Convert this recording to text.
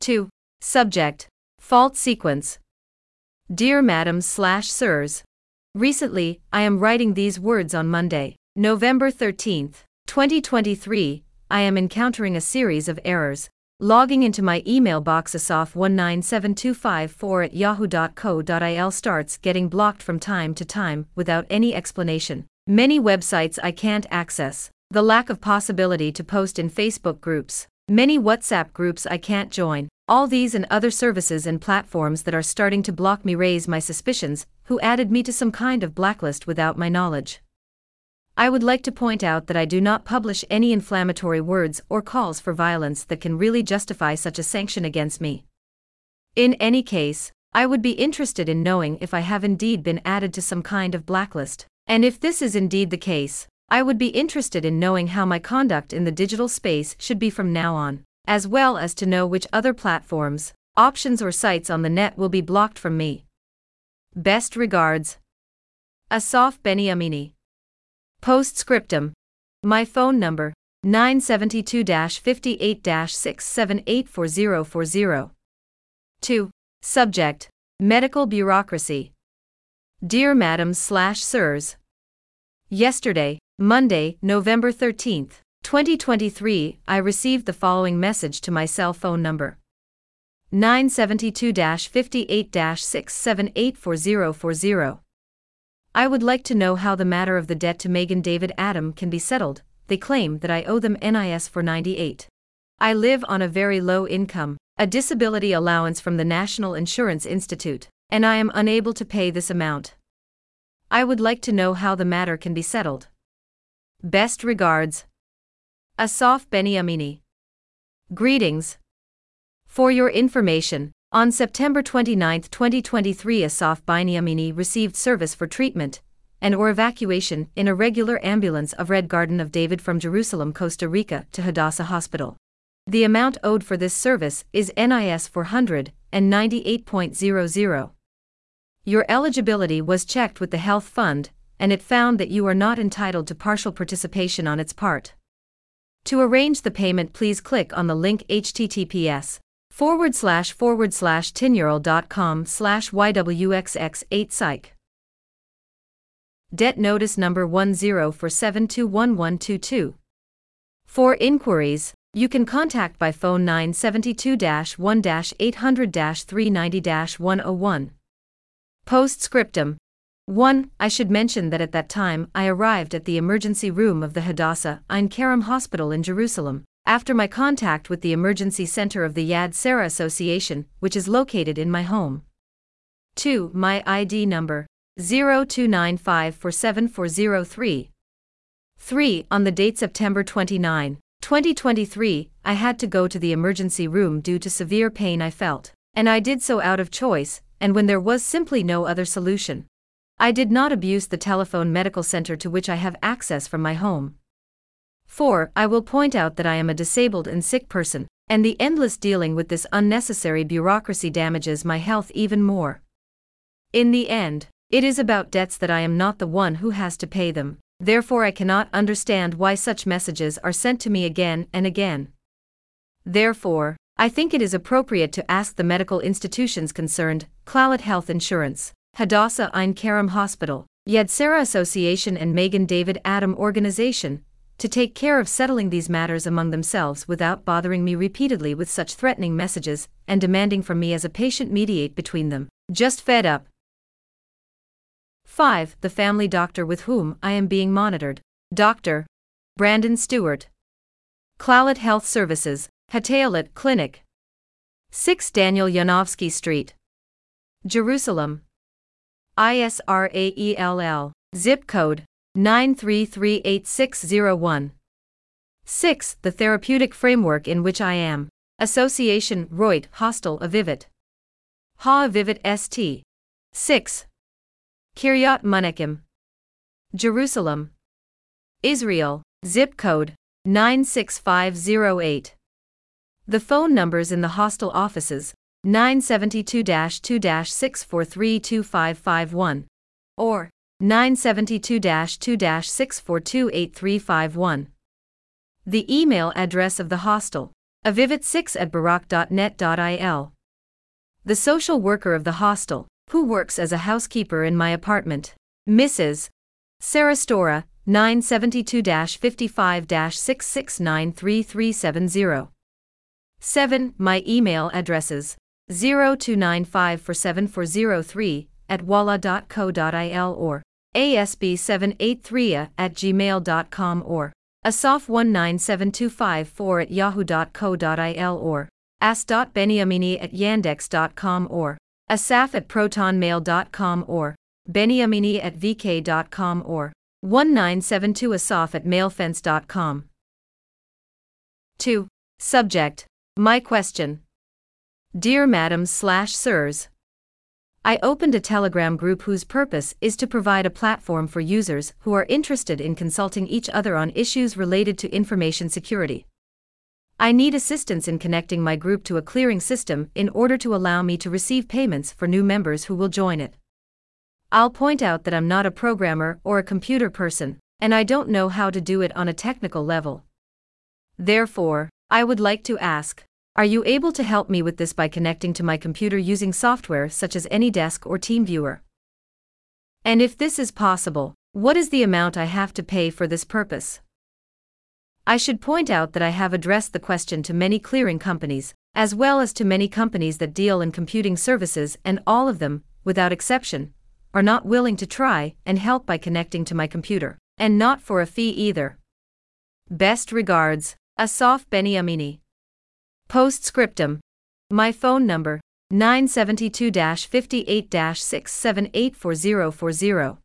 2. Subject Fault sequence. Dear Madams slash Sirs. Recently, I am writing these words on Monday, November 13th, 2023. I am encountering a series of errors. Logging into my email box asaf197254 at yahoo.co.il starts getting blocked from time to time without any explanation. Many websites I can't access. The lack of possibility to post in Facebook groups. Many WhatsApp groups I can't join. All these and other services and platforms that are starting to block me raise my suspicions who added me to some kind of blacklist without my knowledge. I would like to point out that I do not publish any inflammatory words or calls for violence that can really justify such a sanction against me. In any case, I would be interested in knowing if I have indeed been added to some kind of blacklist, and if this is indeed the case, I would be interested in knowing how my conduct in the digital space should be from now on as well as to know which other platforms, options, or sites on the net will be blocked from me. Best regards. Asaf Beniamini. Postscriptum. My phone number 972 58 6784040. 2. Subject Medical Bureaucracy. Dear Madams slash Sirs. Yesterday, Monday, November 13th, 2023, I received the following message to my cell phone number 972 58 6784040. I would like to know how the matter of the debt to Magen David Adom can be settled. They claim that I owe them NIS for 98. I live on a very low income, a disability allowance from the National Insurance Institute, and I am unable to pay this amount. I would like to know how the matter can be settled. Best regards. Asaf Beniamini. Greetings. For your information, on September 29, 2023, Asaf Beniamini received service for treatment and or evacuation in a regular ambulance of Red Garden of David from Jerusalem, Costa Rica to Hadassah Hospital. The amount owed for this service is NIS 498.00. Your eligibility was checked with the Health Fund, and it found that you are not entitled to partial participation on its part. To arrange the payment, please click on the link https forward slash forward slash tinyurl.com slash ywxx8 psych. Debt notice number 10 for 721122. For inquiries, you can contact by phone 972 1 800 390 101. Postscriptum 1. I should mention that at that time I arrived at the emergency room of the Hadassah Ein Kerem Hospital in Jerusalem, after my contact with the emergency center of the Yad Sarah Association, which is located in my home. 2. My ID number 0295474403. 3. On the date September 29, 2023, I had to go to the emergency room due to severe pain I felt, and I did so out of choice, and when there was simply no other solution. I did not abuse the telephone medical center to which I have access from my home. 4. I will point out that I am a disabled and sick person, and the endless dealing with this unnecessary bureaucracy damages my health even more. In the end, it is about debts that I am not the one who has to pay them, therefore, I cannot understand why such messages are sent to me again and again. Therefore, I think it is appropriate to ask the medical institutions concerned, Clalit Health Insurance, Hadassah Ein Kerem Hospital, Yad Sarah Association and Magen David Adom Organization, to take care of settling these matters among themselves without bothering me repeatedly with such threatening messages and demanding from me as a patient mediate between them. Just fed up. 5. The family doctor with whom I am being monitored. Dr. Brandon Stewart. Clalit Health Services, Hatayalit Clinic. 6 Daniel Yanovsky Street. Jerusalem. ISRAELL, zip code 9338601. 6. The therapeutic framework in which I am. Association Reut Hostel Avivit. Ha Avivit St. 6. Kiryat Menachem. Jerusalem. Israel, zip code 96508. The phone numbers in the hostel offices 972-2-6432551 or 972-2-6428351. The email address of the hostel avivit6 at barak.net.il. The social worker of the hostel, who works as a housekeeper in my apartment, Mrs. Sarah Stora, 972 55 6693370. 7. My email addresses 02954743 at walla.co.il or asb783 at gmail.com or asaf197254 at yahoo.co.il or as.beniamini at yandex.com or asaf at protonmail.com or beniamini at vk.com or 1972asaf at mailfence.com. 2. Subject My question. Dear Madams slash Sirs, I opened a Telegram group whose purpose is to provide a platform for users who are interested in consulting each other on issues related to information security. I need assistance in connecting my group to a clearing system in order to allow me to receive payments for new members who will join it. I'll point out that I'm not a programmer or a computer person, and I don't know how to do it on a technical level. Therefore, I would like to ask Are you able to help me with this by connecting to my computer using software such as AnyDesk or TeamViewer? And if this is possible, what is the amount I have to pay for this purpose? I should point out that I have addressed the question to many clearing companies, as well as to many companies that deal in computing services, and all of them, without exception, are not willing to try and help by connecting to my computer, and not for a fee either. Best regards, Asaf Beniamini. Postscriptum. My phone number 972 58 678 4040.